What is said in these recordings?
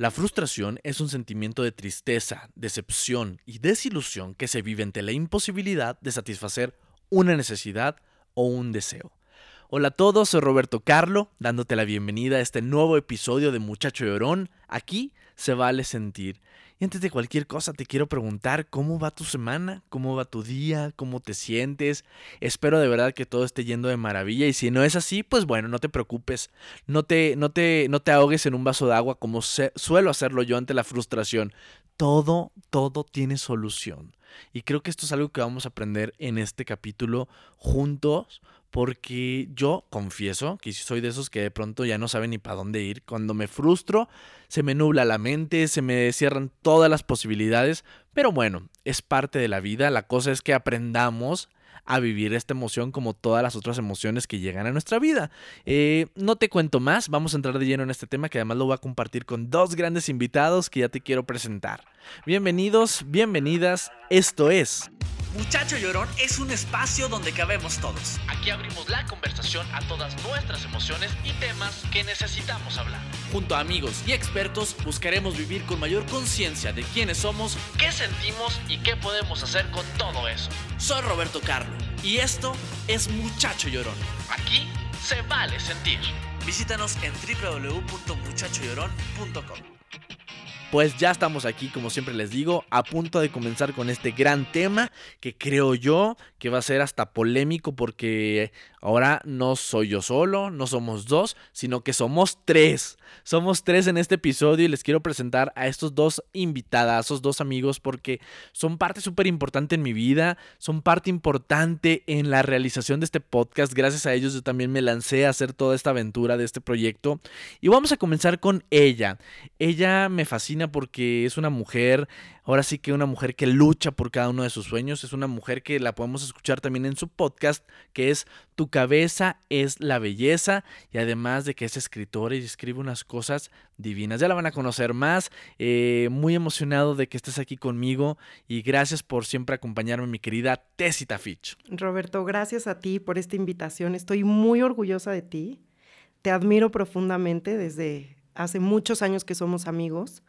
La frustración es un sentimiento de tristeza, decepción y desilusión que se vive ante la imposibilidad de satisfacer una necesidad o un deseo. Hola a todos, soy Roberto Carlo, dándote la bienvenida a este nuevo episodio de Muchacho Llorón. Aquí se vale sentir. Y antes de cualquier cosa te quiero preguntar cómo va tu semana, cómo va tu día, cómo te sientes. Espero de verdad que todo esté yendo de maravilla y si no es así, pues bueno, no te preocupes. No te no te no te ahogues en un vaso de agua como suelo hacerlo yo ante la frustración. Todo todo tiene solución. Y creo que esto es algo que vamos a aprender en este capítulo juntos porque yo confieso que soy de esos que de pronto ya no saben ni para dónde ir. Cuando me frustro, se me nubla la mente, se me cierran todas las posibilidades, pero bueno, es parte de la vida. La cosa es que aprendamos a vivir esta emoción como todas las otras emociones que llegan a nuestra vida. Eh, no te cuento más, vamos a entrar de lleno en este tema que además lo voy a compartir con dos grandes invitados que ya te quiero presentar. Bienvenidos, bienvenidas, esto es... Muchacho Llorón es un espacio donde cabemos todos. Aquí abrimos la conversación a todas nuestras emociones y temas que necesitamos hablar. Junto a amigos y expertos buscaremos vivir con mayor conciencia de quiénes somos, qué sentimos y qué podemos hacer con todo eso. Soy Roberto Carlo y esto es Muchacho Llorón. Aquí se vale sentir. Visítanos en www.muchachollorón.com. Pues ya estamos aquí, como siempre les digo, a punto de comenzar con este gran tema que creo yo que va a ser hasta polémico porque ahora no soy yo solo, no somos dos, sino que somos tres. Somos tres en este episodio y les quiero presentar a estos dos invitadas, esos dos amigos, porque son parte súper importante en mi vida, son parte importante en la realización de este podcast. Gracias a ellos yo también me lancé a hacer toda esta aventura de este proyecto. Y vamos a comenzar con ella. Ella me fascina porque es una mujer ahora sí que una mujer que lucha por cada uno de sus sueños, es una mujer que la podemos escuchar también en su podcast, que es Tu cabeza es la belleza, y además de que es escritora y escribe unas cosas divinas. Ya la van a conocer más, eh, muy emocionado de que estés aquí conmigo y gracias por siempre acompañarme, mi querida Tessita Fitch. Roberto, gracias a ti por esta invitación, estoy muy orgullosa de ti, te admiro profundamente desde hace muchos años que somos amigos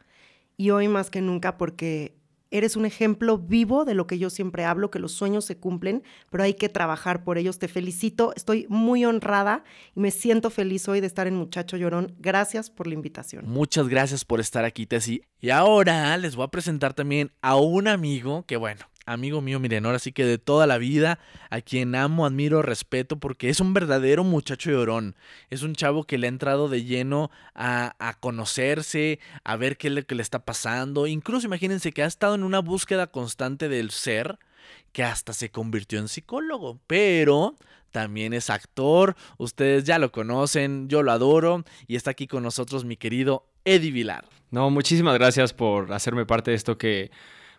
y hoy más que nunca porque eres un ejemplo vivo de lo que yo siempre hablo, que los sueños se cumplen, pero hay que trabajar por ellos. Te felicito, estoy muy honrada y me siento feliz hoy de estar en Muchacho Llorón. Gracias por la invitación. Muchas gracias por estar aquí, Tessy. Y ahora les voy a presentar también a un amigo que, bueno, amigo mío, miren, ahora sí que de toda la vida, a quien amo, admiro, respeto, porque es un verdadero muchacho llorón. Es un chavo que le ha entrado de lleno a, a conocerse, a ver qué lo que le está pasando. Incluso imagínense que ha estado en una búsqueda constante del ser, que hasta se convirtió en psicólogo. Pero también es actor, ustedes ya lo conocen, yo lo adoro, y está aquí con nosotros mi querido Eddie Vilar. No, muchísimas gracias por hacerme parte de esto que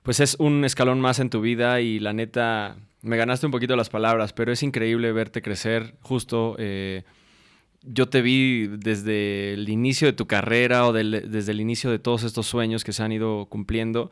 pues es un escalón más en tu vida y la neta, me ganaste un poquito las palabras, pero es increíble verte crecer justo. Eh, yo te vi desde el inicio de tu carrera o desde el inicio de todos estos sueños que se han ido cumpliendo.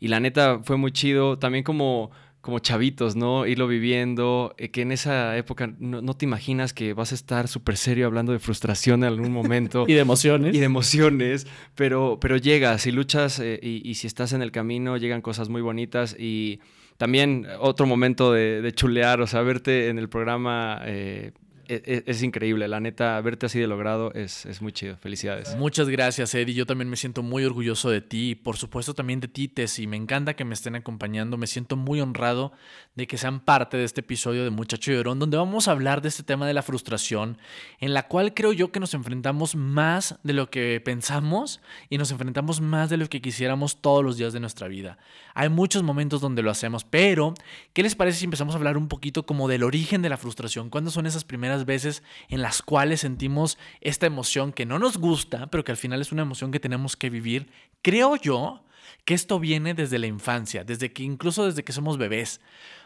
Y la neta fue muy chido. También como como chavitos, ¿no? Irlo viviendo, eh, que en esa época no, te imaginas que vas a estar súper serio hablando de frustración en algún momento. y de emociones. Y de emociones, pero, pero llegas y luchas eh, y, si estás en el camino llegan cosas muy bonitas y también otro momento de, chulear, o sea, verte en el programa eh, e, e, es, increíble, la neta, verte así de logrado es, es, muy chido. Felicidades. Muchas gracias, Eddie. Yo también me siento muy orgulloso de ti y por supuesto también de ti, y Me encanta que me estén acompañando. Me siento muy honrado de que sean parte de este episodio de Muchacho Llorón, donde vamos a hablar de este tema de la frustración, en la cual creo yo que nos enfrentamos más de lo que pensamos y nos enfrentamos más de lo que quisiéramos todos los días de nuestra vida. Hay muchos momentos donde lo hacemos, pero ¿qué les parece si empezamos a hablar un poquito como del origen de la frustración? ¿Cuándo son esas primeras veces en las cuales sentimos esta emoción que no nos gusta, pero que al final es una emoción que tenemos que vivir. Creo yo que esto viene desde la infancia, desde que incluso desde que somos bebés.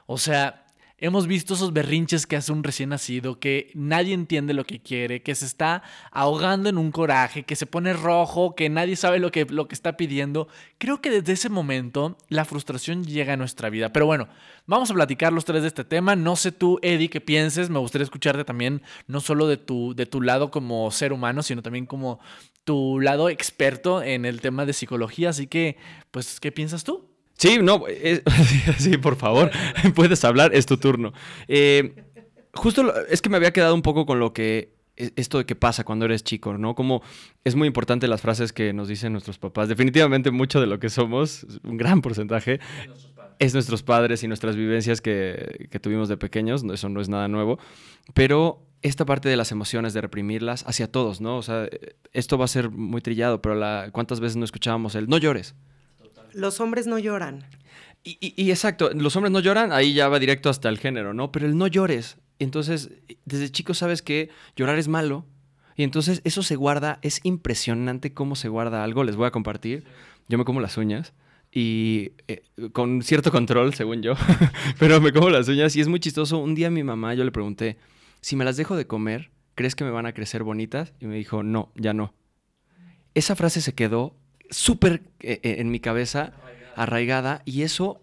O sea, Hemos visto esos berrinches que hace un recién nacido, que nadie entiende lo que quiere, que se está ahogando en un coraje, que se pone rojo, que nadie sabe lo que, lo que está pidiendo. Creo que desde ese momento la frustración llega a nuestra vida. Pero bueno, vamos a platicar los tres de este tema. No sé tú, Eddie, qué pienses. Me gustaría escucharte también, no solo de tu, de tu lado como ser humano, sino también como, tu lado experto en el tema de psicología, así que, pues, ¿qué piensas tú? Sí, no, sí, por favor, puedes hablar, es tu turno. Eh, justo es que me había quedado un poco con lo que e, esto de qué pasa cuando eres chico, ¿no? Como es muy importante las frases que nos dicen nuestros papás. Definitivamente mucho de lo que somos, un gran porcentaje, es nuestros padres y nuestras vivencias que, que tuvimos de pequeños, eso no es nada nuevo, pero esta parte de las emociones, de reprimirlas hacia todos, ¿no? O sea, esto va a ser muy trillado, pero la, ¿cuántas veces no escuchábamos el no llores? Los hombres no lloran. Y, exacto, los hombres no lloran, ahí ya va directo hasta el género, ¿no? Pero el no llores. Entonces, desde chico sabes que llorar es malo. Y entonces eso se guarda, es impresionante cómo se guarda algo. Les voy a compartir. Yo me como las uñas y eh, con cierto control, según yo, pero me como las uñas y es muy chistoso. Un día mi mamá yo le pregunté, si me las dejo de comer, ¿crees que me van a crecer bonitas? Y me dijo, no, ya no. Esa frase se quedó súper eh, eh, en mi cabeza, arraigada, y eso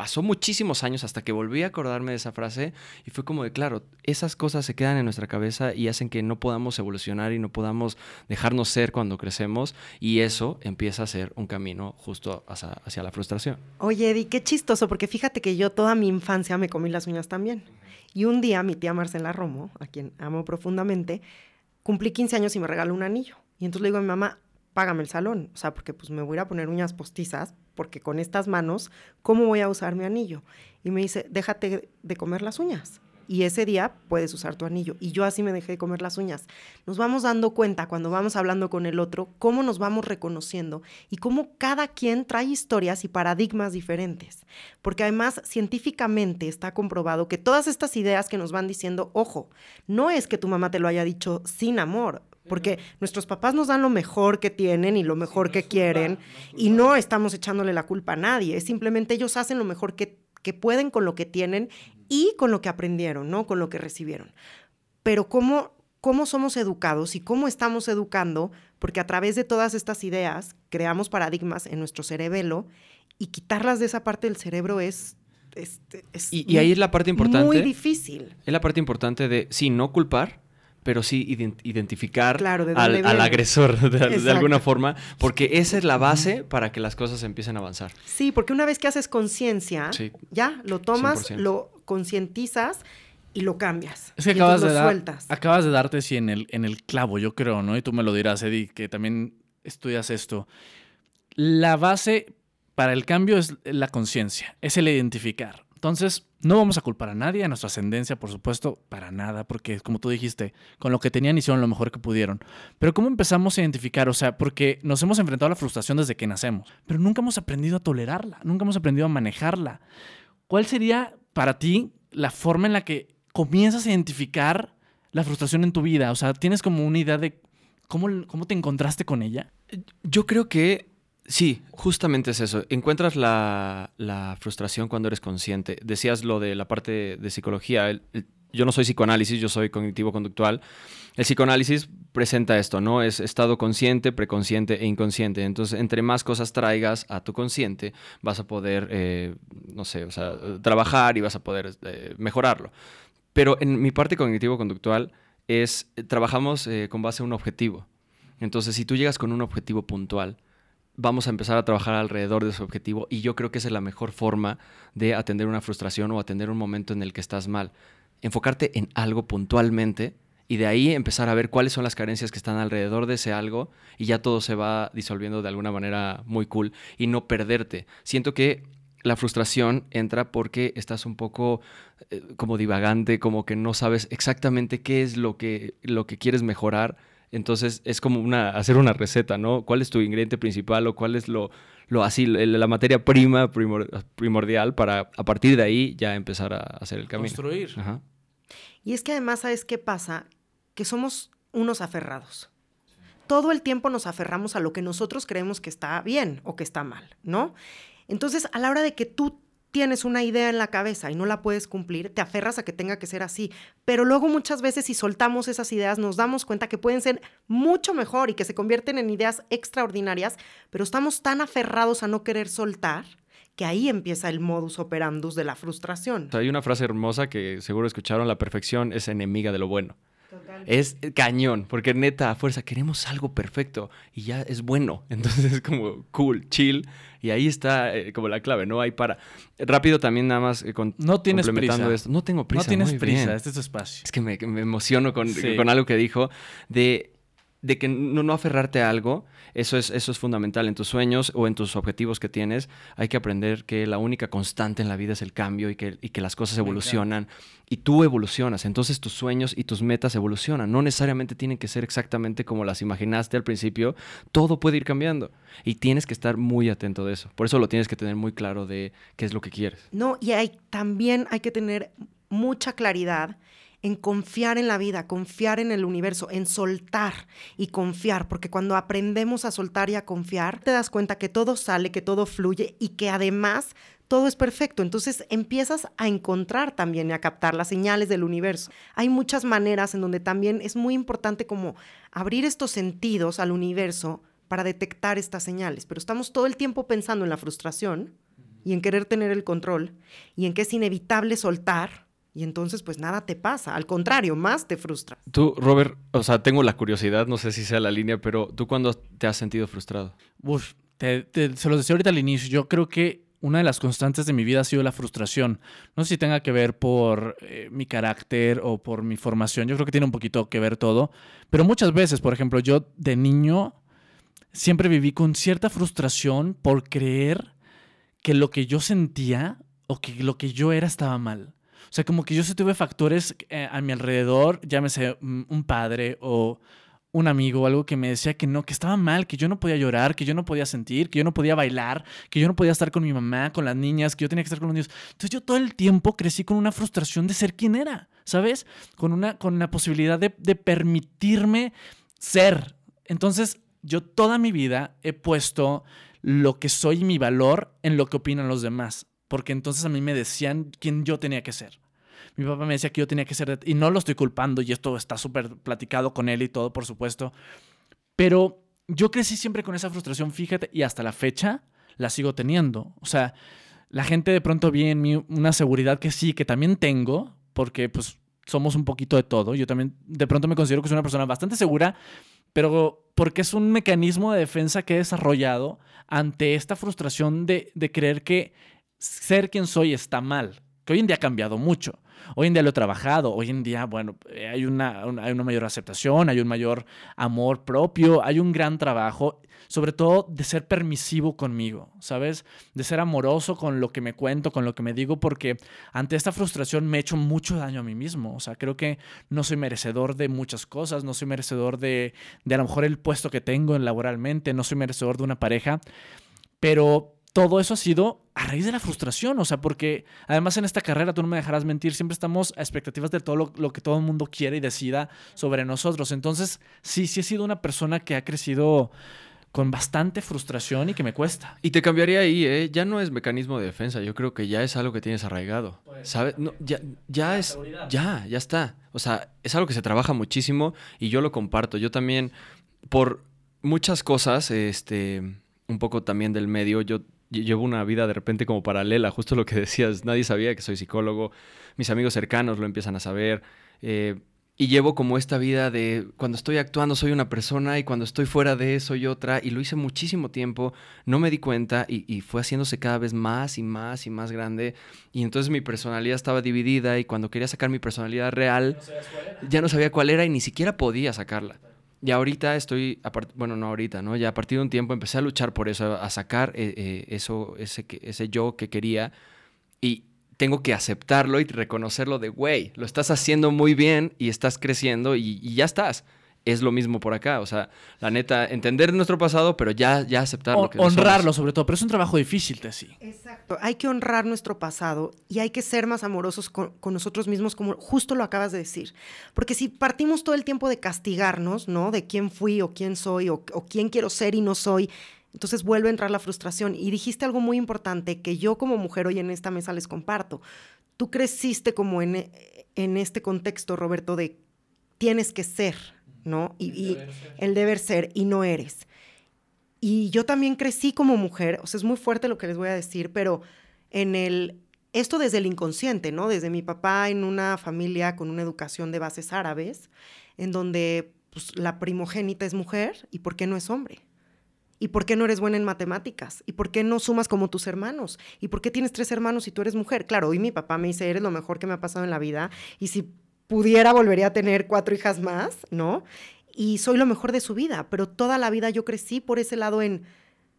pasó muchísimos años hasta que volví a acordarme de esa frase y fue como de, claro, esas cosas se quedan en nuestra cabeza y hacen que no podamos evolucionar y no podamos dejarnos ser cuando crecemos y eso empieza a ser un camino justo hacia, hacia la frustración. Oye, Eddie, qué chistoso, porque fíjate que yo toda mi infancia me comí las uñas también. Y un día mi tía Marcela Romo, a quien amo profundamente, cumplí 15 años y me regaló un anillo. Y entonces le digo a mi mamá, págame el salón, o sea, porque pues me voy a poner uñas postizas, porque con estas manos, ¿cómo voy a usar mi anillo? Y me dice, déjate de comer las uñas y ese día puedes usar tu anillo. Y yo así me dejé de comer las uñas. Nos vamos dando cuenta cuando vamos hablando con el otro, cómo nos vamos reconociendo y cómo cada quien trae historias y paradigmas diferentes. Porque además científicamente está comprobado que todas estas ideas que nos van diciendo, ojo, no es que tu mamá te lo haya dicho sin amor, porque nuestros papás nos dan lo mejor que tienen y lo mejor que quieren y no estamos echándole la culpa a nadie, es simplemente ellos hacen lo mejor que, que pueden con lo que tienen y con lo que aprendieron, ¿no? Con lo que recibieron. Pero cómo, cómo somos educados y cómo estamos educando, porque a través de todas estas ideas creamos paradigmas en nuestro cerebelo y quitarlas de esa parte del cerebro es... y, ahí es la parte importante. Muy difícil. Es la parte importante de, sí, no culpar, pero sí identificar al, agresor de, alguna forma, porque esa es la base para que las cosas empiecen a avanzar. Sí, porque una vez que haces conciencia, ya lo tomas, lo concientizas y lo cambias. Es que acabas de, dar, acabas de darte sí en el, en el clavo, yo creo, ¿no? Y tú me lo dirás, Eddie, que también estudias esto. La base para el cambio es la conciencia, es el identificar. Entonces, no vamos a culpar a nadie, a nuestra ascendencia, por supuesto, para nada, porque como tú dijiste, con lo que tenían hicieron lo mejor que pudieron. Pero ¿cómo empezamos a identificar? O sea, porque nos hemos enfrentado a la frustración desde que nacemos, pero nunca hemos aprendido a tolerarla, nunca hemos aprendido a manejarla. ¿Cuál sería para ti la forma en la que comienzas a identificar la frustración en tu vida? O sea, ¿tienes como una idea de cómo, cómo te encontraste con ella? Yo creo que Sí, justamente es eso. Encuentras la, frustración cuando eres consciente. Decías lo de la parte de psicología. yo no soy psicoanálisis, yo soy cognitivo-conductual. El psicoanálisis presenta esto, ¿no? Es estado consciente, preconsciente e inconsciente. Entonces, entre más cosas traigas a tu consciente, vas a poder, eh, no sé, trabajar y vas a poder eh, mejorarlo. Pero en mi parte cognitivo-conductual es, trabajamos eh, con base a un objetivo. Entonces, si tú llegas con un objetivo puntual, vamos a empezar a trabajar alrededor de ese objetivo y yo creo que esa es la mejor forma de atender una frustración o atender un momento en el que estás mal. Enfocarte en algo puntualmente y de ahí empezar a ver cuáles son las carencias que están alrededor de ese algo y ya todo se va disolviendo de alguna manera muy cool y no perderte. Siento que la frustración entra porque estás un poco eh, como divagante, como que no sabes exactamente qué es lo que, lo que quieres mejorar entonces es como una, hacer una receta, ¿no? ¿Cuál es tu ingrediente principal o cuál es lo, lo así, la materia prima primordial para a partir de ahí ya empezar a hacer el camino? Construir. Y es que además, ¿sabes qué pasa? Que somos unos aferrados. Todo el tiempo nos aferramos a lo que nosotros creemos que está bien o que está mal, ¿no? Entonces, a la hora de que tú tienes una idea en la cabeza y no la puedes cumplir, te aferras a que tenga que ser así. Pero luego muchas veces si soltamos esas ideas nos damos cuenta que pueden ser mucho mejor y que se convierten en ideas extraordinarias, pero estamos tan aferrados a no querer soltar que ahí empieza el modus operandus de la frustración. Hay una frase hermosa que seguro escucharon, la perfección es enemiga de lo bueno. Es cañón, porque neta, a fuerza, queremos algo perfecto y ya es bueno. Entonces es como cool, chill. Y ahí está eh, como la clave, ¿no? Hay para. Rápido también, nada más eh, con, no tienes prisa. Esto. No tengo prisa. No tienes prisa, este es tu espacio. Es que me, emociono con, con algo que dijo de de que no, no, aferrarte a algo, eso es, eso es fundamental en tus sueños o en tus objetivos que tienes. Hay que aprender que la única constante en la vida es el cambio y que, y que las cosas evolucionan y tú evolucionas. Entonces tus sueños y tus metas evolucionan. No necesariamente tienen que ser exactamente como las imaginaste al principio. Todo puede ir cambiando y tienes que estar muy atento de eso. Por eso lo tienes que tener muy claro de qué es lo que quieres. No, y hay, también hay que tener mucha claridad en confiar en la vida, confiar en el universo, en soltar y confiar, porque cuando aprendemos a soltar y a confiar, te das cuenta que todo sale, que todo fluye y que además todo es perfecto. Entonces empiezas a encontrar también y a captar las señales del universo. Hay muchas maneras en donde también es muy importante como abrir estos sentidos al universo para detectar estas señales, pero estamos todo el tiempo pensando en la frustración y en querer tener el control y en que es inevitable soltar y entonces, pues nada te pasa. Al contrario, más te frustra. Tú, Robert, o sea, tengo la curiosidad, no sé si sea la línea, pero ¿tú cuándo te has sentido frustrado? Uf, te, se lo decía ahorita al inicio. Yo creo que una de las constantes de mi vida ha sido la frustración. No sé si tenga que ver por eh, mi carácter o por mi formación. Yo creo que tiene un poquito que ver todo. Pero muchas veces, por ejemplo, yo de niño siempre viví con cierta frustración por creer que lo que yo sentía o que lo que yo era estaba mal. O sea, como que yo sí tuve factores eh, a mi alrededor, llámese mm, un padre o un amigo o algo que me decía que no, que estaba mal, que yo no podía llorar, que yo no podía sentir, que yo no podía bailar, que yo no podía estar con mi mamá, con las niñas, que yo tenía que estar con los niños. Entonces yo todo el tiempo crecí con una frustración de ser quien era, ¿sabes? Con una, con la posibilidad de, de permitirme ser. Entonces yo toda mi vida he puesto lo que soy y mi valor en lo que opinan los demás porque entonces a mí me decían quién yo tenía que ser. Mi papá me decía que yo tenía que ser, y no lo estoy culpando, y esto está súper platicado con él y todo, por supuesto, pero yo crecí siempre con esa frustración, fíjate, y hasta la fecha la sigo teniendo. O sea, la gente de pronto ve en mí una seguridad que sí, que también tengo, porque pues somos un poquito de todo. Yo también de pronto me considero que soy una persona bastante segura, pero porque es un mecanismo de defensa que he desarrollado ante esta frustración de, de creer que ser quien soy está mal, que hoy en día ha cambiado mucho. Hoy en día lo he trabajado, hoy en día, bueno, eh, hay una, hay una mayor aceptación, hay un mayor amor propio, hay un gran trabajo, sobre todo de ser permisivo conmigo, ¿sabes? De ser amoroso con lo que me cuento, con lo que me digo, porque ante esta frustración me he hecho mucho daño a mí mismo. O sea, creo que no soy merecedor de muchas cosas, no soy merecedor de, de a lo mejor el puesto que tengo laboralmente, no soy merecedor de una pareja, pero todo eso ha sido a raíz de la frustración, o sea, porque además en esta carrera, tú no me dejarás mentir, siempre estamos a expectativas de todo lo, que todo el mundo quiere y decida sobre nosotros. Entonces, sí, sí he sido una persona que ha crecido con bastante frustración y que me cuesta. Y te cambiaría ahí, ¿eh? Ya no es mecanismo de defensa, yo creo que ya es algo que tienes arraigado. Pues, ¿Sabes? No, ya ya es... Ya, ya está. O sea, es algo que se trabaja muchísimo y yo lo comparto. Yo también, por muchas cosas, este, un poco también del medio, yo llevo una vida de repente como paralela, justo lo que decías, nadie sabía que soy psicólogo, mis amigos cercanos lo empiezan a saber, eh, y llevo como esta vida de cuando estoy actuando soy una persona y cuando estoy fuera de eso soy otra, y lo hice muchísimo tiempo, no me di cuenta y, fue haciéndose cada vez más y más y más grande, y entonces mi personalidad estaba dividida y cuando quería sacar mi personalidad real, ya no sabía cuál era y ni siquiera podía sacarla. Y ahorita estoy, bueno, no ahorita, ¿no? Ya a partir de un tiempo empecé a luchar por eso, a sacar eh, eh, eso, ese, ese yo que quería. Y tengo que aceptarlo y reconocerlo de, güey, lo estás haciendo muy bien y estás creciendo y ya estás es lo mismo por acá. O sea, la neta, entender nuestro pasado, pero ya, ya aceptar lo que Honrarlo, sobre todo. Pero es un trabajo difícil, Tessie. Exacto. Hay que honrar nuestro pasado y hay que ser más amorosos con, nosotros mismos, como justo lo acabas de decir. Porque si partimos todo el tiempo de castigarnos, ¿no? De quién fui o quién soy o, quién quiero ser y no soy. Entonces vuelve a entrar la frustración. Y dijiste algo muy importante que yo como mujer hoy en esta mesa les comparto. Tú creciste como en, en este contexto, Roberto, de tienes que ser, ¿no? Y, el deber ser y no eres. Y yo también crecí como mujer, o sea, es muy fuerte lo que les voy a decir, pero en el esto desde el inconsciente, ¿no? Desde mi papá en una familia con una educación de bases árabes, en donde pues, la primogénita es mujer y por qué no es hombre. ¿Y por qué no eres buena en matemáticas? ¿Y por qué no sumas como tus hermanos? ¿Y por qué tienes tres hermanos y tú eres mujer? Claro, hoy mi papá me dice, eres lo mejor que me ha pasado en la vida. Y si pudiera, volvería a tener cuatro hijas más, ¿no? Y soy lo mejor de su vida. Pero toda la vida yo crecí por ese lado en,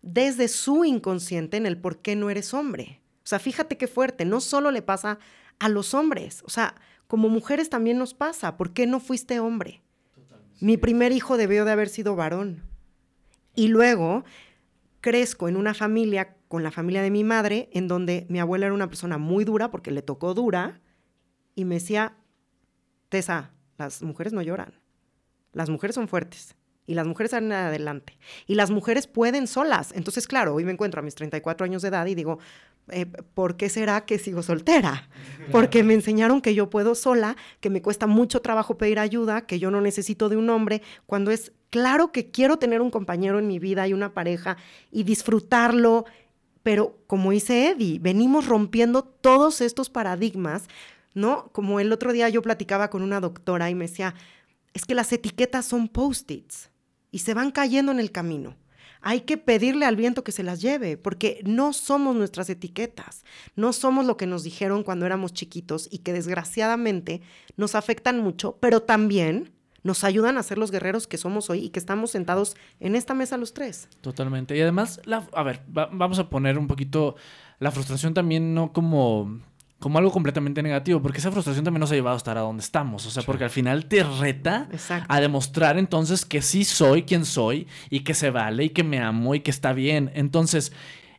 desde su inconsciente, en el por qué no eres hombre. O sea, fíjate qué fuerte. No solo le pasa a los hombres. O sea, como mujeres también nos pasa. ¿Por qué no fuiste hombre? Mi primer hijo debió de haber sido varón. Y luego crezco en una familia con la familia de mi madre, en donde mi abuela era una persona muy dura porque le tocó dura, y me decía, Tessa, las mujeres no lloran, las mujeres son fuertes. Y las mujeres salen adelante. Y las mujeres pueden solas. Entonces, claro, hoy me encuentro a mis 34 años de edad y digo, eh, ¿por qué será que sigo soltera? Porque me enseñaron que yo puedo sola, que me cuesta mucho trabajo pedir ayuda, que yo no necesito de un hombre, cuando es claro que quiero tener un compañero en mi vida y una pareja y disfrutarlo, pero como dice Eddie, venimos rompiendo todos estos paradigmas, ¿no? Como el otro día yo platicaba con una doctora y me decía, es que las etiquetas son post-its y se van cayendo en el camino hay que pedirle al viento que se las lleve, porque no somos nuestras etiquetas, no somos lo que nos dijeron cuando éramos chiquitos y que desgraciadamente nos afectan mucho, pero también nos ayudan a ser los guerreros que somos hoy y que estamos sentados en esta mesa los tres. Totalmente. Y además, a ver, vamos a poner un poquito la frustración también no como como algo completamente negativo, porque esa frustración también nos ha llevado a estar a donde estamos. O sea, porque al final te reta a demostrar entonces que sí soy quien soy y que se vale y que me amo y que está bien. Entonces,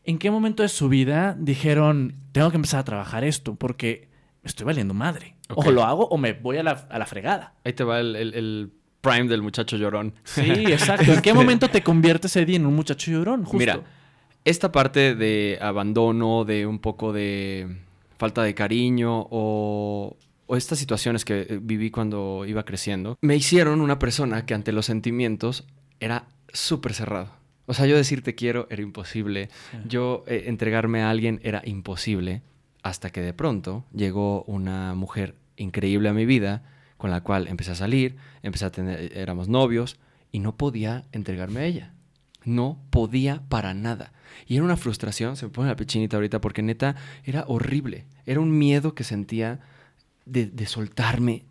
¿en qué momento de su vida dijeron, tengo que empezar a trabajar esto? Porque estoy valiendo madre. O lo hago o me voy a la, fregada. Ahí te va el, prime del muchacho llorón. Sí, exacto. ¿En qué momento te conviertes, Eddie, en un muchacho llorón? Mira, esta parte de abandono, de un poco de falta de cariño o, estas situaciones que eh, viví cuando iba creciendo, me hicieron una persona que ante los sentimientos era súper cerrado. O sea, yo decir te quiero era imposible. Yo eh, entregarme a alguien era imposible. Hasta que de pronto llegó una mujer increíble a mi vida, con la cual empecé a salir, empecé a tener, éramos novios, y no podía entregarme a ella. No podía para nada. Y era una frustración, se me pone la pechinita ahorita, porque neta era horrible. Era un miedo que sentía de, soltarme.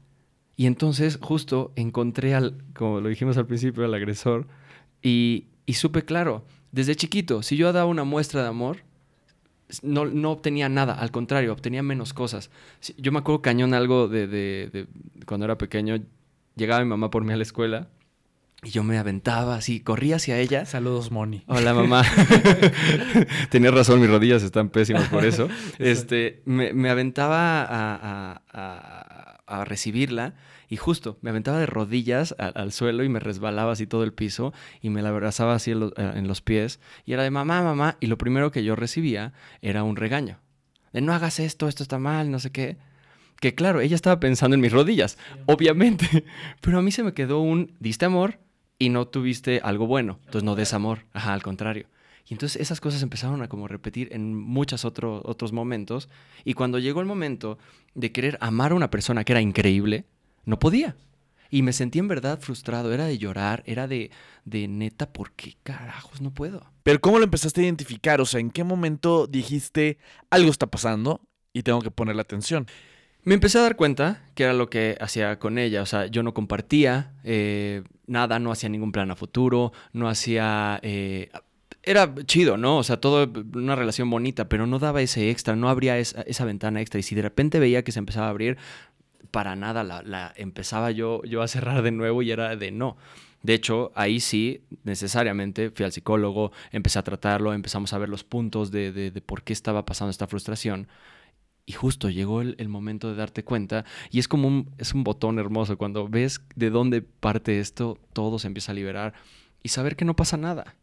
Y entonces justo encontré al, como lo dijimos al principio, al agresor. Y, supe claro, desde chiquito, si yo daba una muestra de amor, no, no, obtenía nada, al contrario, obtenía menos cosas. Yo me acuerdo cañón algo de, de, cuando era pequeño, llegaba mi mamá por mí a la escuela y yo me aventaba así, corría hacia ella. Saludos, Moni. Hola, mamá. Tenías razón, mis rodillas están pésimas por eso. este, me, aventaba a, recibirla y justo me aventaba de rodillas al suelo y me resbalaba así todo el piso y me la abrazaba así en, en los pies. Y era de mamá, mamá. Y lo primero que yo recibía era un regaño. De no hagas esto, esto está mal, no sé qué que claro, ella estaba pensando en mis rodillas, obviamente, pero a mí se me quedó un, diste amor, y no tuviste algo bueno. Entonces no des amor. Ajá, al contrario. Y entonces esas cosas empezaron a como repetir en muchos otros otros momentos. Y cuando llegó el momento de querer amar a una persona que era increíble, no podía. Y me sentí en verdad frustrado. Era de llorar, era de, de neta, ¿por qué carajos no puedo? Pero ¿cómo lo empezaste a identificar? O sea, ¿en qué momento dijiste algo está pasando y tengo que poner la atención? Me empecé a dar cuenta que era lo que hacía con ella. O sea, yo no compartía eh, nada, no hacía ningún plan a futuro, no hacía... Eh, era chido, ¿no? O sea, todo una relación bonita, pero no daba ese extra, no abría esa, ventana extra. Y si de repente veía que se empezaba a abrir, para nada la, la, empezaba yo, yo a cerrar de nuevo y era de no. De hecho, ahí sí, necesariamente fui al psicólogo, empecé a tratarlo, empezamos a ver los puntos de, de, de por qué estaba pasando esta frustración. Y justo llegó el, momento de darte cuenta y es como un, es un botón hermoso. Cuando ves de dónde parte esto, todo se empieza a liberar y saber que no pasa nada.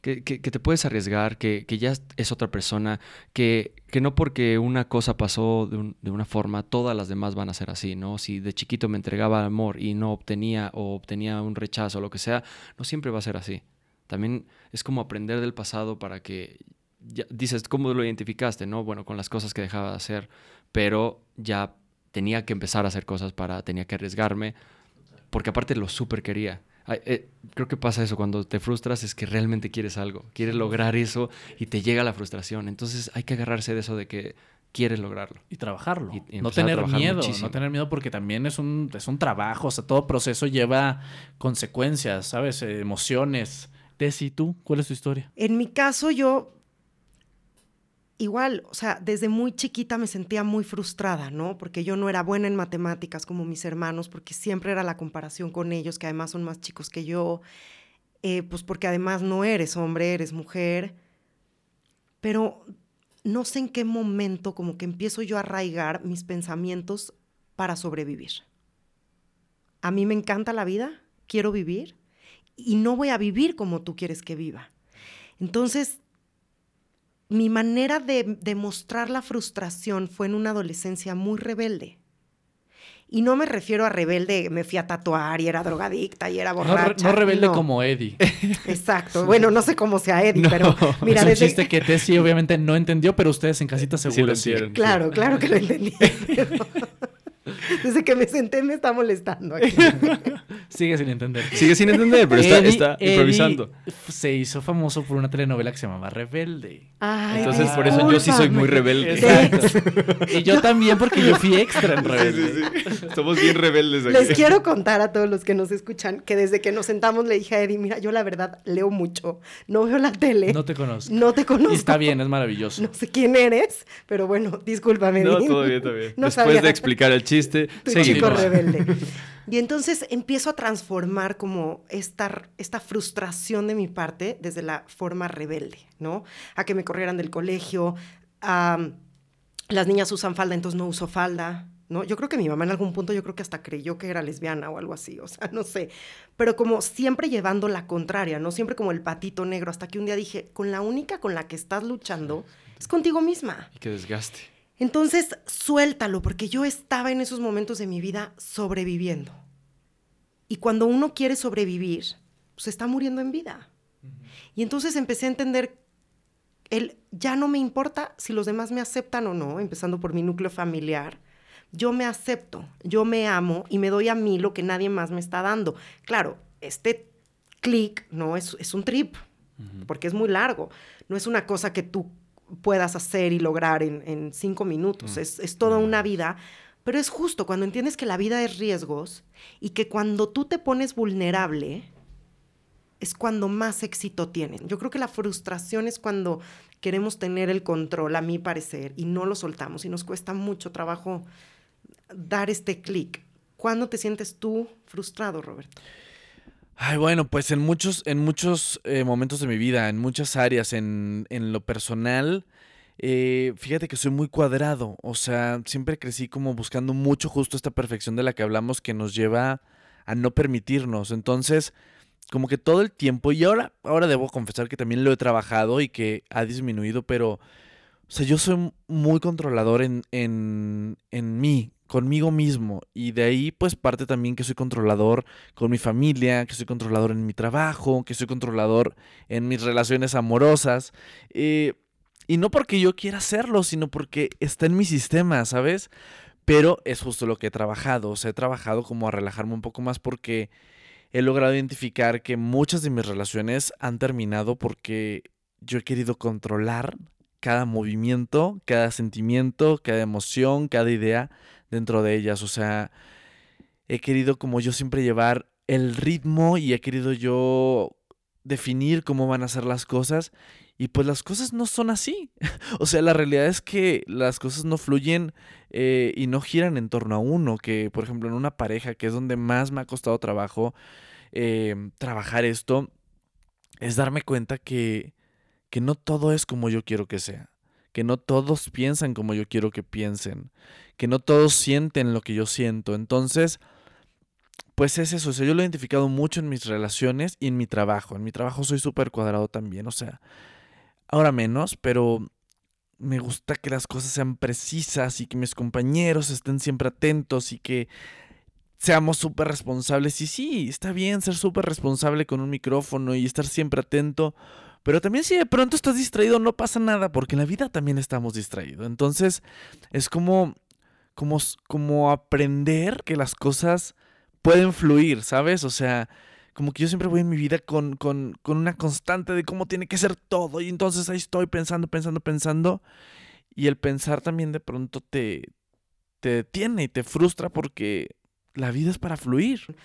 Que, te puedes arriesgar, que, ya es otra persona, que, que no porque una cosa pasó de, de, una forma, todas las demás van a ser así, ¿no? Si de chiquito me entregaba amor y no obtenía o obtenía un rechazo o lo que sea, no siempre va a ser así. También es como aprender del pasado para que dices, ¿cómo lo identificaste? No, bueno, con las cosas que dejaba de hacer, pero ya tenía que empezar a hacer cosas para, tenía que arriesgarme, porque aparte lo súper quería. Eh, creo que pasa eso, cuando te frustras es que realmente quieres algo, quieres lograr eso y te llega la frustración. Entonces hay que agarrarse de eso de que quieres lograrlo. Y trabajarlo. no tener miedo, no tener miedo porque también es un, es un trabajo, o sea, todo proceso lleva consecuencias, ¿sabes? Emociones. Tessy, ¿tú? ¿Cuál es tu historia? En mi caso, yo igual, o sea, desde muy chiquita me sentía muy frustrada, ¿no? Porque yo no era buena en matemáticas como mis hermanos, porque siempre era la comparación con ellos, que además son más chicos que yo, eh, pues porque además no eres hombre, eres mujer. Pero no sé en qué momento como que empiezo yo a arraigar mis pensamientos para sobrevivir. A mí me encanta la vida, quiero vivir y no voy a vivir como tú quieres que viva. Entonces, mi manera de demostrar la frustración fue en una adolescencia muy rebelde. Y no me refiero a rebelde, me fui a tatuar y era drogadicta y era borracha. No, rebelde como Eddie. Exacto. Bueno, no sé cómo sea Eddie, pero mira, es un chiste que Tessie obviamente no entendió, pero ustedes en casita seguro sí lo Claro, claro que lo entendí. Desde que me senté me está molestando aquí. Sigue sin entender. Sigue sin entender, pero está, improvisando. se hizo famoso por una telenovela que se llamaba Rebelde. Entonces, por eso yo sí soy muy rebelde. y yo también, porque yo fui extra en Rebelde. Somos bien rebeldes aquí. Les quiero contar a todos los que nos escuchan que desde que nos sentamos le dije a Eddie, mira, yo la verdad leo mucho, no veo la tele. No te conozco. No te conozco. Y está bien, es maravilloso. No sé quién eres, pero bueno, discúlpame. No, todo bien, todo bien. Después de explicar el chiste chico rebelde. Y entonces empiezo a transformar como esta, esta frustración de mi parte desde la forma rebelde, ¿no? A que me corrieran del colegio, a las niñas usan falda, entonces no uso falda, ¿no? Yo creo que mi mamá en algún punto yo creo que hasta creyó que era lesbiana o algo así, o sea, no sé, pero como siempre llevando la contraria, ¿no? Siempre como el patito negro, hasta que un día dije, con la única con la que estás luchando es contigo misma. Y que desgaste. Entonces, suéltalo, porque yo estaba en esos momentos de mi vida sobreviviendo. Y cuando uno quiere sobrevivir, se pues está muriendo en vida. Y entonces empecé a entender, el, ya no me importa si los demás me aceptan o no, empezando por mi núcleo familiar. Yo me acepto, yo me amo y me doy a mí lo que nadie más me está dando. Claro, este clic no es, es un trip, porque es muy largo. No es una cosa que tú puedas hacer y lograr en, cinco minutos. Mm. Es, toda mm. una vida. Pero es justo cuando entiendes que la vida es riesgos y que cuando tú te pones vulnerable es cuando más éxito tienen. Yo creo que la frustración es cuando queremos tener el control, a mi parecer, y no lo soltamos y nos cuesta mucho trabajo dar este clic. ¿Cuándo te sientes tú frustrado, Roberto? Ay, bueno, pues en muchos, en muchos eh, momentos de mi vida, en muchas áreas, en, en lo personal, eh, fíjate que soy muy cuadrado. O sea, siempre crecí como buscando mucho justo esta perfección de la que hablamos que nos lleva a no permitirnos. Entonces, como que todo el tiempo, y ahora, ahora debo confesar que también lo he trabajado y que ha disminuido, pero, o sea, yo soy muy controlador en, en, en mí, conmigo mismo. Y de ahí pues parte también que soy controlador con mi familia, que soy controlador en mi trabajo, que soy controlador en mis relaciones amorosas. Eh, y no porque yo quiera hacerlo, sino porque está en mi sistema, ¿sabes? Pero es justo lo que he trabajado. O sea, he trabajado como a relajarme un poco más porque he logrado identificar que muchas de mis relaciones han terminado porque yo he querido controlar cada movimiento, cada sentimiento, cada emoción, cada idea dentro de ellas. O sea, he querido como yo siempre llevar el ritmo y he querido yo definir cómo van a ser las cosas. Y pues las cosas no son así. o sea, la realidad es que las cosas no fluyen eh, y no giran en torno a uno. Que, por ejemplo, en una pareja, que es donde más me ha costado trabajo eh, trabajar esto, es darme cuenta que, que no todo es como yo quiero que sea que no todos piensan como yo quiero que piensen, que no todos sienten lo que yo siento. Entonces, pues es eso, o sea, yo lo he identificado mucho en mis relaciones y en mi trabajo. En mi trabajo soy súper cuadrado también, o sea, ahora menos, pero me gusta que las cosas sean precisas y que mis compañeros estén siempre atentos y que seamos súper responsables. Y sí, está bien ser súper responsable con un micrófono y estar siempre atento, Pero también si de pronto estás distraído, no pasa nada, porque en la vida también estamos distraídos. Entonces, es como, como, como aprender que las cosas pueden fluir, ¿sabes? O sea, como que yo siempre voy en mi vida con, con, con una constante de cómo tiene que ser todo. Y entonces ahí estoy pensando, pensando, pensando. Y el pensar también de pronto te, te detiene y te frustra porque la vida es para fluir.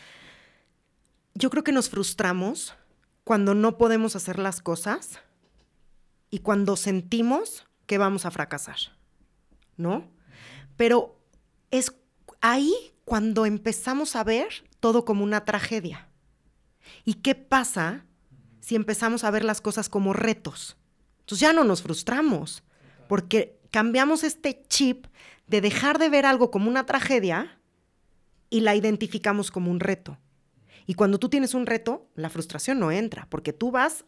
Yo creo que nos frustramos cuando no podemos hacer las cosas y cuando sentimos que vamos a fracasar, ¿no? Pero es ahí cuando empezamos a ver todo como una tragedia. ¿Y qué pasa si empezamos a ver las cosas como retos? Entonces ya no nos frustramos, porque cambiamos este chip de dejar de ver algo como una tragedia y la identificamos como un reto. Y cuando tú tienes un reto, la frustración no entra, porque tú vas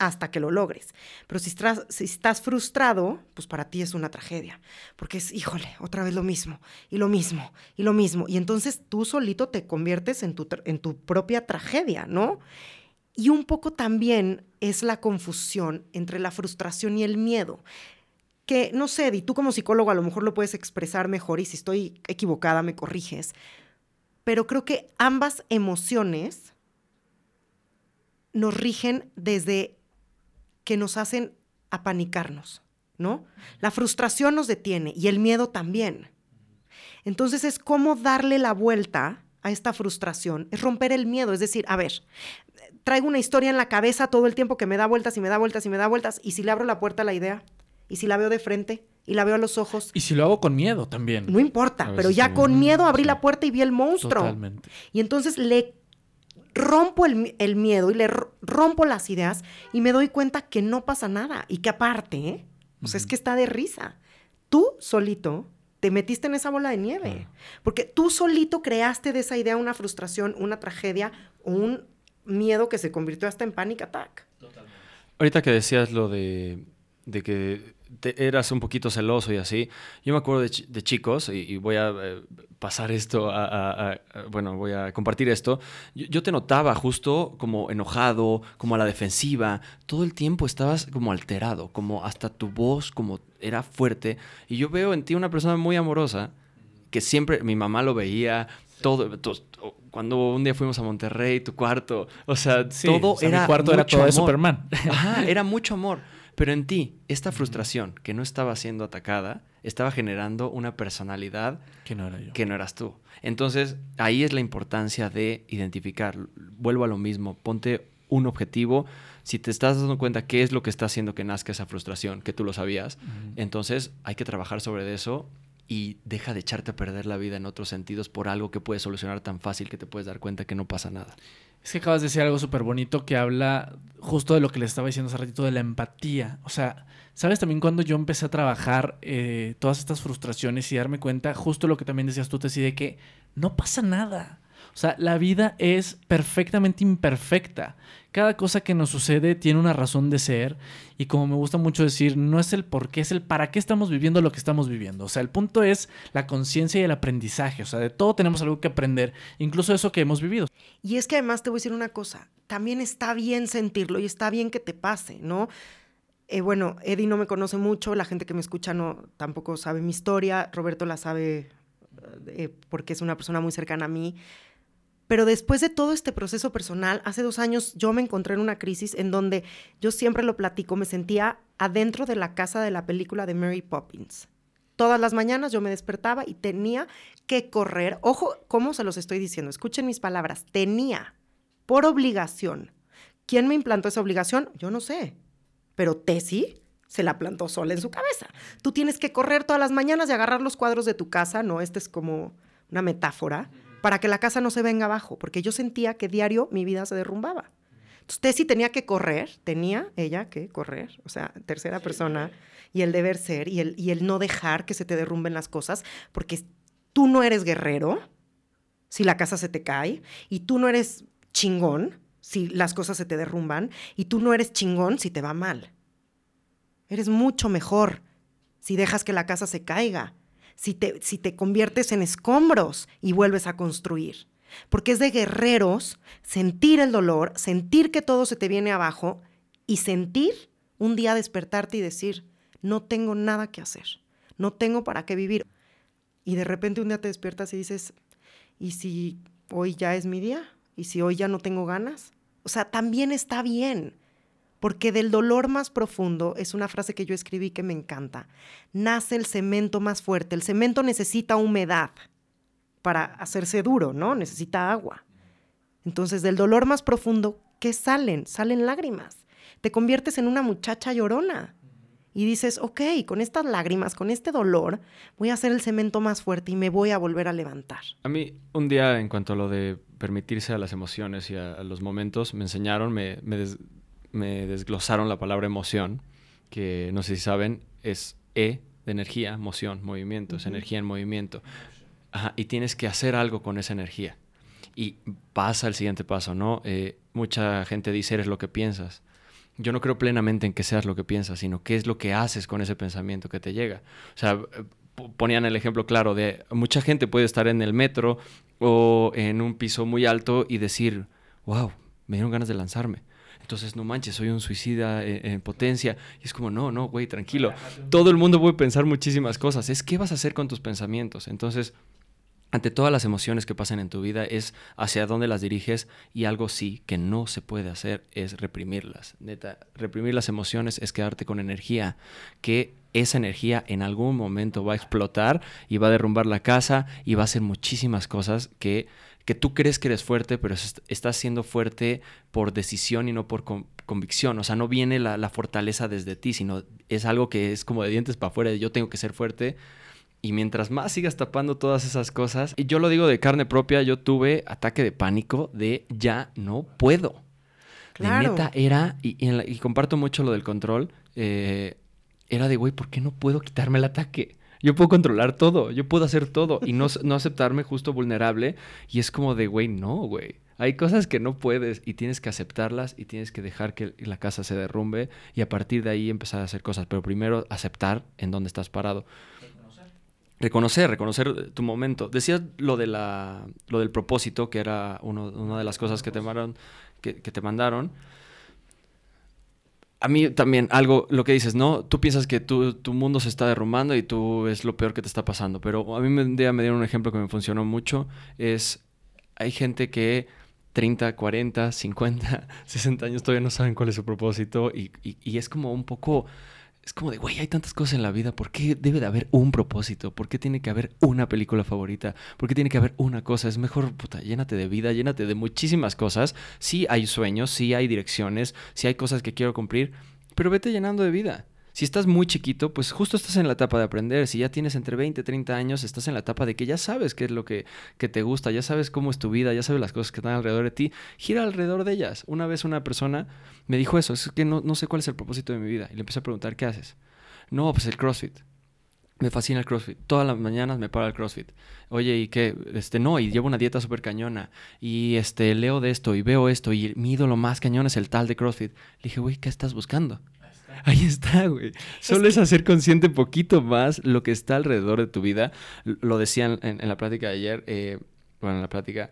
hasta que lo logres. Pero si estás, si estás frustrado, pues para ti es una tragedia, porque es, híjole, otra vez lo mismo, y lo mismo, y lo mismo. Y entonces tú solito te conviertes en tu, en tu propia tragedia, ¿no? Y un poco también es la confusión entre la frustración y el miedo. Que no sé, y tú como psicólogo a lo mejor lo puedes expresar mejor y si estoy equivocada me corriges, pero creo que ambas emociones nos rigen desde que nos hacen apanicarnos, ¿no? La frustración nos detiene y el miedo también. Entonces es como darle la vuelta a esta frustración, es romper el miedo, es decir, a ver, traigo una historia en la cabeza todo el tiempo que me da vueltas y me da vueltas y me da vueltas, y si le abro la puerta a la idea, y si la veo de frente, y la veo a los ojos. Y si lo hago con miedo también. No importa, pero ya con miedo abrí la puerta y vi el monstruo. Totalmente. Y entonces le rompo el, miedo y le rompo las ideas y me doy cuenta que no pasa nada y que aparte, ¿eh? o sea, es que está de risa. Tú solito te metiste en esa bola de nieve, porque tú solito creaste de esa idea una frustración, una tragedia o un miedo que se convirtió hasta en panic attack. Totalmente. Ahorita que decías lo de, de que eras un poquito celoso y así. Yo me acuerdo de, chicos, y, voy a eh, pasar esto a, bueno, voy a compartir esto. Yo, te notaba justo como enojado, como a la defensiva. Todo el tiempo estabas como alterado, como hasta tu voz como era fuerte. Y yo veo en ti una persona muy amorosa, que siempre, mi mamá lo veía, todo, cuando un día fuimos a Monterrey, tu cuarto, o sea, todo era. Mi cuarto era todo de Superman. Ajá, era mucho amor. Pero en ti, esta frustración que no estaba siendo atacada, estaba generando una personalidad que no, era yo. que no eras tú. Entonces, ahí es la importancia de identificar. Vuelvo a lo mismo, ponte un objetivo. Si te estás dando cuenta qué es lo que está haciendo que nazca esa frustración, que tú lo sabías, entonces hay que trabajar sobre eso y deja de echarte a perder la vida en otros sentidos por algo que puedes solucionar tan fácil que te puedes dar cuenta que no pasa nada. Es que acabas de decir algo súper bonito que habla justo de lo que le estaba diciendo hace ratito, de la empatía. O sea, ¿sabes también cuando yo empecé a trabajar eh, todas estas frustraciones y darme cuenta, justo lo que también decías tú, te de que no pasa nada. O sea, la vida es perfectamente imperfecta. Cada cosa que nos sucede tiene una razón de ser y como me gusta mucho decir, no es el por qué, es el para qué estamos viviendo lo que estamos viviendo. O sea, el punto es la conciencia y el aprendizaje. O sea, de todo tenemos algo que aprender, incluso eso que hemos vivido. Y es que además te voy a decir una cosa, también está bien sentirlo y está bien que te pase, ¿no? Eh, bueno, Eddie no me conoce mucho, la gente que me escucha no tampoco sabe mi historia, Roberto la sabe eh, porque es una persona muy cercana a mí. Pero después de todo este proceso personal, hace dos años yo me encontré en una crisis en donde yo siempre lo platico, me sentía adentro de la casa de la película de Mary Poppins. Todas las mañanas yo me despertaba y tenía que correr. Ojo, ¿cómo se los estoy diciendo? Escuchen mis palabras. Tenía por obligación. ¿Quién me implantó esa obligación? Yo no sé. Pero Tessie se la plantó sola en su cabeza. Tú tienes que correr todas las mañanas y agarrar los cuadros de tu casa, ¿no? Este es como una metáfora para que la casa no se venga abajo, porque yo sentía que diario mi vida se derrumbaba. Entonces, Tessie tenía que correr, tenía ella que correr, o sea, tercera persona, y el deber ser, y el, y el no dejar que se te derrumben las cosas, porque tú no eres guerrero si la casa se te cae, y tú no eres chingón si las cosas se te derrumban, y tú no eres chingón si te va mal. Eres mucho mejor si dejas que la casa se caiga si te, si te conviertes en escombros y vuelves a construir. Porque es de guerreros sentir el dolor, sentir que todo se te viene abajo y sentir un día despertarte y decir, no tengo nada que hacer, no tengo para qué vivir. Y de repente un día te despiertas y dices, ¿y si hoy ya es mi día? ¿Y si hoy ya no tengo ganas? O sea, también está bien, porque del dolor más profundo, es una frase que yo escribí que me encanta, nace el cemento más fuerte. El cemento necesita humedad para hacerse duro, ¿no? Necesita agua. Entonces, del dolor más profundo, ¿qué salen? Salen lágrimas. Te conviertes en una muchacha llorona. Y dices, ok, con estas lágrimas, con este dolor, voy a hacer el cemento más fuerte y me voy a volver a levantar. A mí, un día, en cuanto a lo de permitirse a las emociones y a, los momentos, me enseñaron, me, me, desglosaron la palabra emoción, que no sé si saben, es E de energía, emoción, movimiento, es energía en movimiento. y tienes que hacer algo con esa energía. Y pasa el siguiente paso, ¿no? Eh, mucha gente dice, eres lo que piensas yo no creo plenamente en que seas lo que piensas, sino qué es lo que haces con ese pensamiento que te llega. O sea, ponían el ejemplo claro de mucha gente puede estar en el metro o en un piso muy alto y decir, wow, me dieron ganas de lanzarme. Entonces, no manches, soy un suicida en, potencia. Y es como, no, no, güey, tranquilo. Todo el mundo puede pensar muchísimas cosas. Es qué vas a hacer con tus pensamientos. Entonces, ante todas las emociones que pasan en tu vida es hacia dónde las diriges y algo sí que no se puede hacer es reprimirlas. Neta, reprimir las emociones es quedarte con energía, que esa energía en algún momento va a explotar y va a derrumbar la casa y va a hacer muchísimas cosas que, que tú crees que eres fuerte, pero estás siendo fuerte por decisión y no por convicción. O sea, no viene la, la fortaleza desde ti, sino es algo que es como de dientes para afuera, de yo tengo que ser fuerte y mientras más sigas tapando todas esas cosas, y yo lo digo de carne propia, yo tuve ataque de pánico de ya no puedo. Claro. De neta era, y, comparto mucho lo del control, eh, era de, güey, ¿por qué no puedo quitarme el ataque? Yo puedo controlar todo, yo puedo hacer todo y no, no aceptarme justo vulnerable. Y es como de, güey, no, güey. Hay cosas que no puedes y tienes que aceptarlas y tienes que dejar que la casa se derrumbe y a partir de ahí empezar a hacer cosas. Pero primero aceptar en dónde estás parado. Reconocer, reconocer tu momento. Decías lo, de la, lo del propósito, que era una de las cosas que te, mandaron, que, te mandaron. A mí también algo, lo que dices, ¿no? Tú piensas que tu, tu mundo se está derrumbando y tú es lo peor que te está pasando. Pero a mí día me dieron un ejemplo que me funcionó mucho. Es, hay gente que 30, 40, 50, 60 años todavía no saben cuál es su propósito y, y es como un poco es como de, güey, hay tantas cosas en la vida, ¿por qué debe de haber un propósito? ¿Por qué tiene que haber una película favorita? ¿Por qué tiene que haber una cosa? Es mejor, puta, llénate de vida, llénate de muchísimas cosas. Sí hay sueños, sí hay direcciones, sí hay cosas que quiero cumplir, pero vete llenando de vida. Si estás muy chiquito, pues justo estás en la etapa de aprender. Si ya tienes entre 20 y 30 años, estás en la etapa de que ya sabes qué es lo que, te gusta, ya sabes cómo es tu vida, ya sabes las cosas que están alrededor de ti. Gira alrededor de ellas. Una vez una persona me dijo eso, es que no, sé cuál es el propósito de mi vida. Y le empecé a preguntar, ¿qué haces? No, pues el CrossFit. Me fascina el CrossFit. Todas las mañanas me paro el CrossFit. Oye, ¿y qué? Este, no, y llevo una dieta súper cañona. Y este, leo de esto y veo esto. Y mi ídolo más cañón es el tal de CrossFit. Le dije, güey, ¿qué estás buscando? Ahí está, güey. Solo es, hacer consciente poquito más lo que está alrededor de tu vida. Lo decían en, la plática de ayer, eh, bueno, en la plática,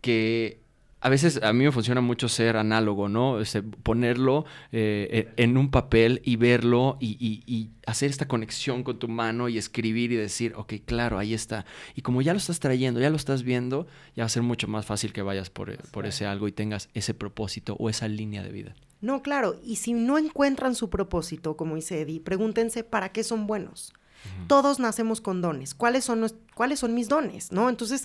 que a veces a mí me funciona mucho ser análogo, ¿no? ponerlo eh, e, en un papel y verlo y, hacer esta conexión con tu mano y escribir y decir, ok, claro, ahí está. Y como ya lo estás trayendo, ya lo estás viendo, ya va a ser mucho más fácil que vayas por, por ese algo y tengas ese propósito o esa línea de vida. No, claro, y si no encuentran su propósito, como dice Eddie, pregúntense para qué son buenos. Todos nacemos con dones. ¿Cuáles son, ¿Cuáles son mis dones? ¿No? Entonces,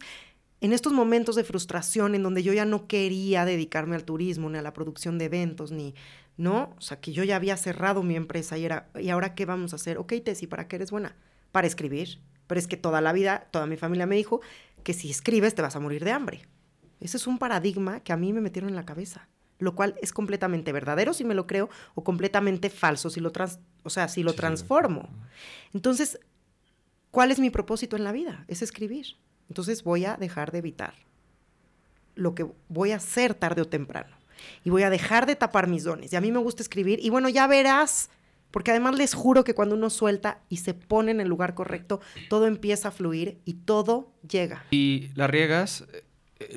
en estos momentos de frustración en donde yo ya no quería dedicarme al turismo, ni a la producción de eventos, ni, ¿no? O sea, que yo ya había cerrado mi empresa y era, ¿y ahora qué vamos a hacer? Ok, Tessy, ¿para qué eres buena? Para escribir. Pero es que toda la vida, toda mi familia me dijo que si escribes te vas a morir de hambre. Ese es un paradigma que a mí me metieron en la cabeza lo cual es completamente verdadero si me lo creo o completamente falso si lo trans, o sea, si lo transformo. Entonces, ¿cuál es mi propósito en la vida? Es escribir. Entonces voy a dejar de evitar lo que voy a hacer tarde o temprano y voy a dejar de tapar mis dones. Y a mí me gusta escribir y bueno, ya verás, porque además les juro que cuando uno suelta y se pone en el lugar correcto, todo empieza a fluir y todo llega. Y la riegas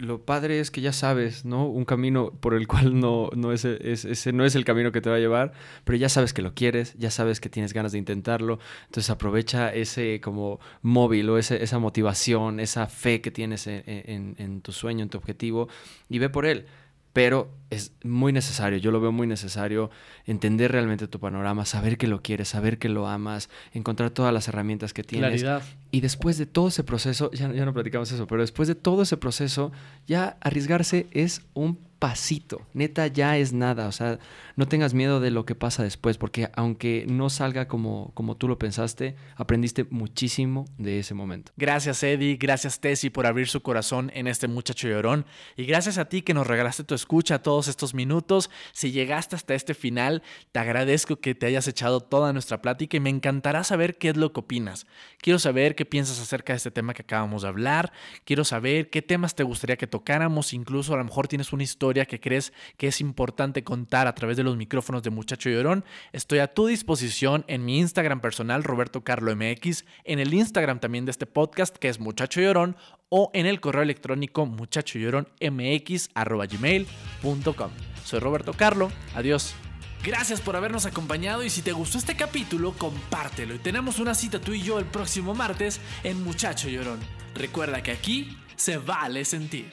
lo padre es que ya sabes, ¿no? Un camino por el cual no, no es, ese no es el camino que te va a llevar, pero ya sabes que lo quieres, ya sabes que tienes ganas de intentarlo, entonces aprovecha ese como móvil o esa motivación, esa fe que tienes en tu sueño, en tu objetivo y ve por él pero es muy necesario, yo lo veo muy necesario entender realmente tu panorama, saber que lo quieres, saber que lo amas, encontrar todas las herramientas que tienes. Claridad. Y después de todo ese proceso, ya, ya no platicamos eso, pero después de todo ese proceso, ya arriesgarse es un pasito. Neta, ya es nada. O sea, no tengas miedo de lo que pasa después, porque aunque no salga como, como tú lo pensaste, aprendiste muchísimo de ese momento. Gracias, Eddie. Gracias, Tessy, por abrir su corazón en este muchacho llorón. Y gracias a ti que nos regalaste tu escucha todos estos minutos. Si llegaste hasta este final, te agradezco que te hayas echado toda nuestra plática y me encantará saber qué es lo que opinas. Quiero saber qué piensas acerca de este tema que acabamos de hablar. Quiero saber qué temas te gustaría que tocáramos. Incluso a lo mejor tienes una historia que crees que es importante contar a través de los micrófonos de Muchacho Llorón, estoy a tu disposición en mi Instagram personal, Roberto Carlo MX, en el Instagram también de este podcast, que es Muchacho Llorón, o en el correo electrónico muchachollorón.mx.gmail.com. Soy Roberto Carlo, adiós. Gracias por habernos acompañado y si te gustó este capítulo, compártelo y tenemos una cita tú y yo el próximo martes en Muchacho Llorón. Recuerda que aquí se vale sentir.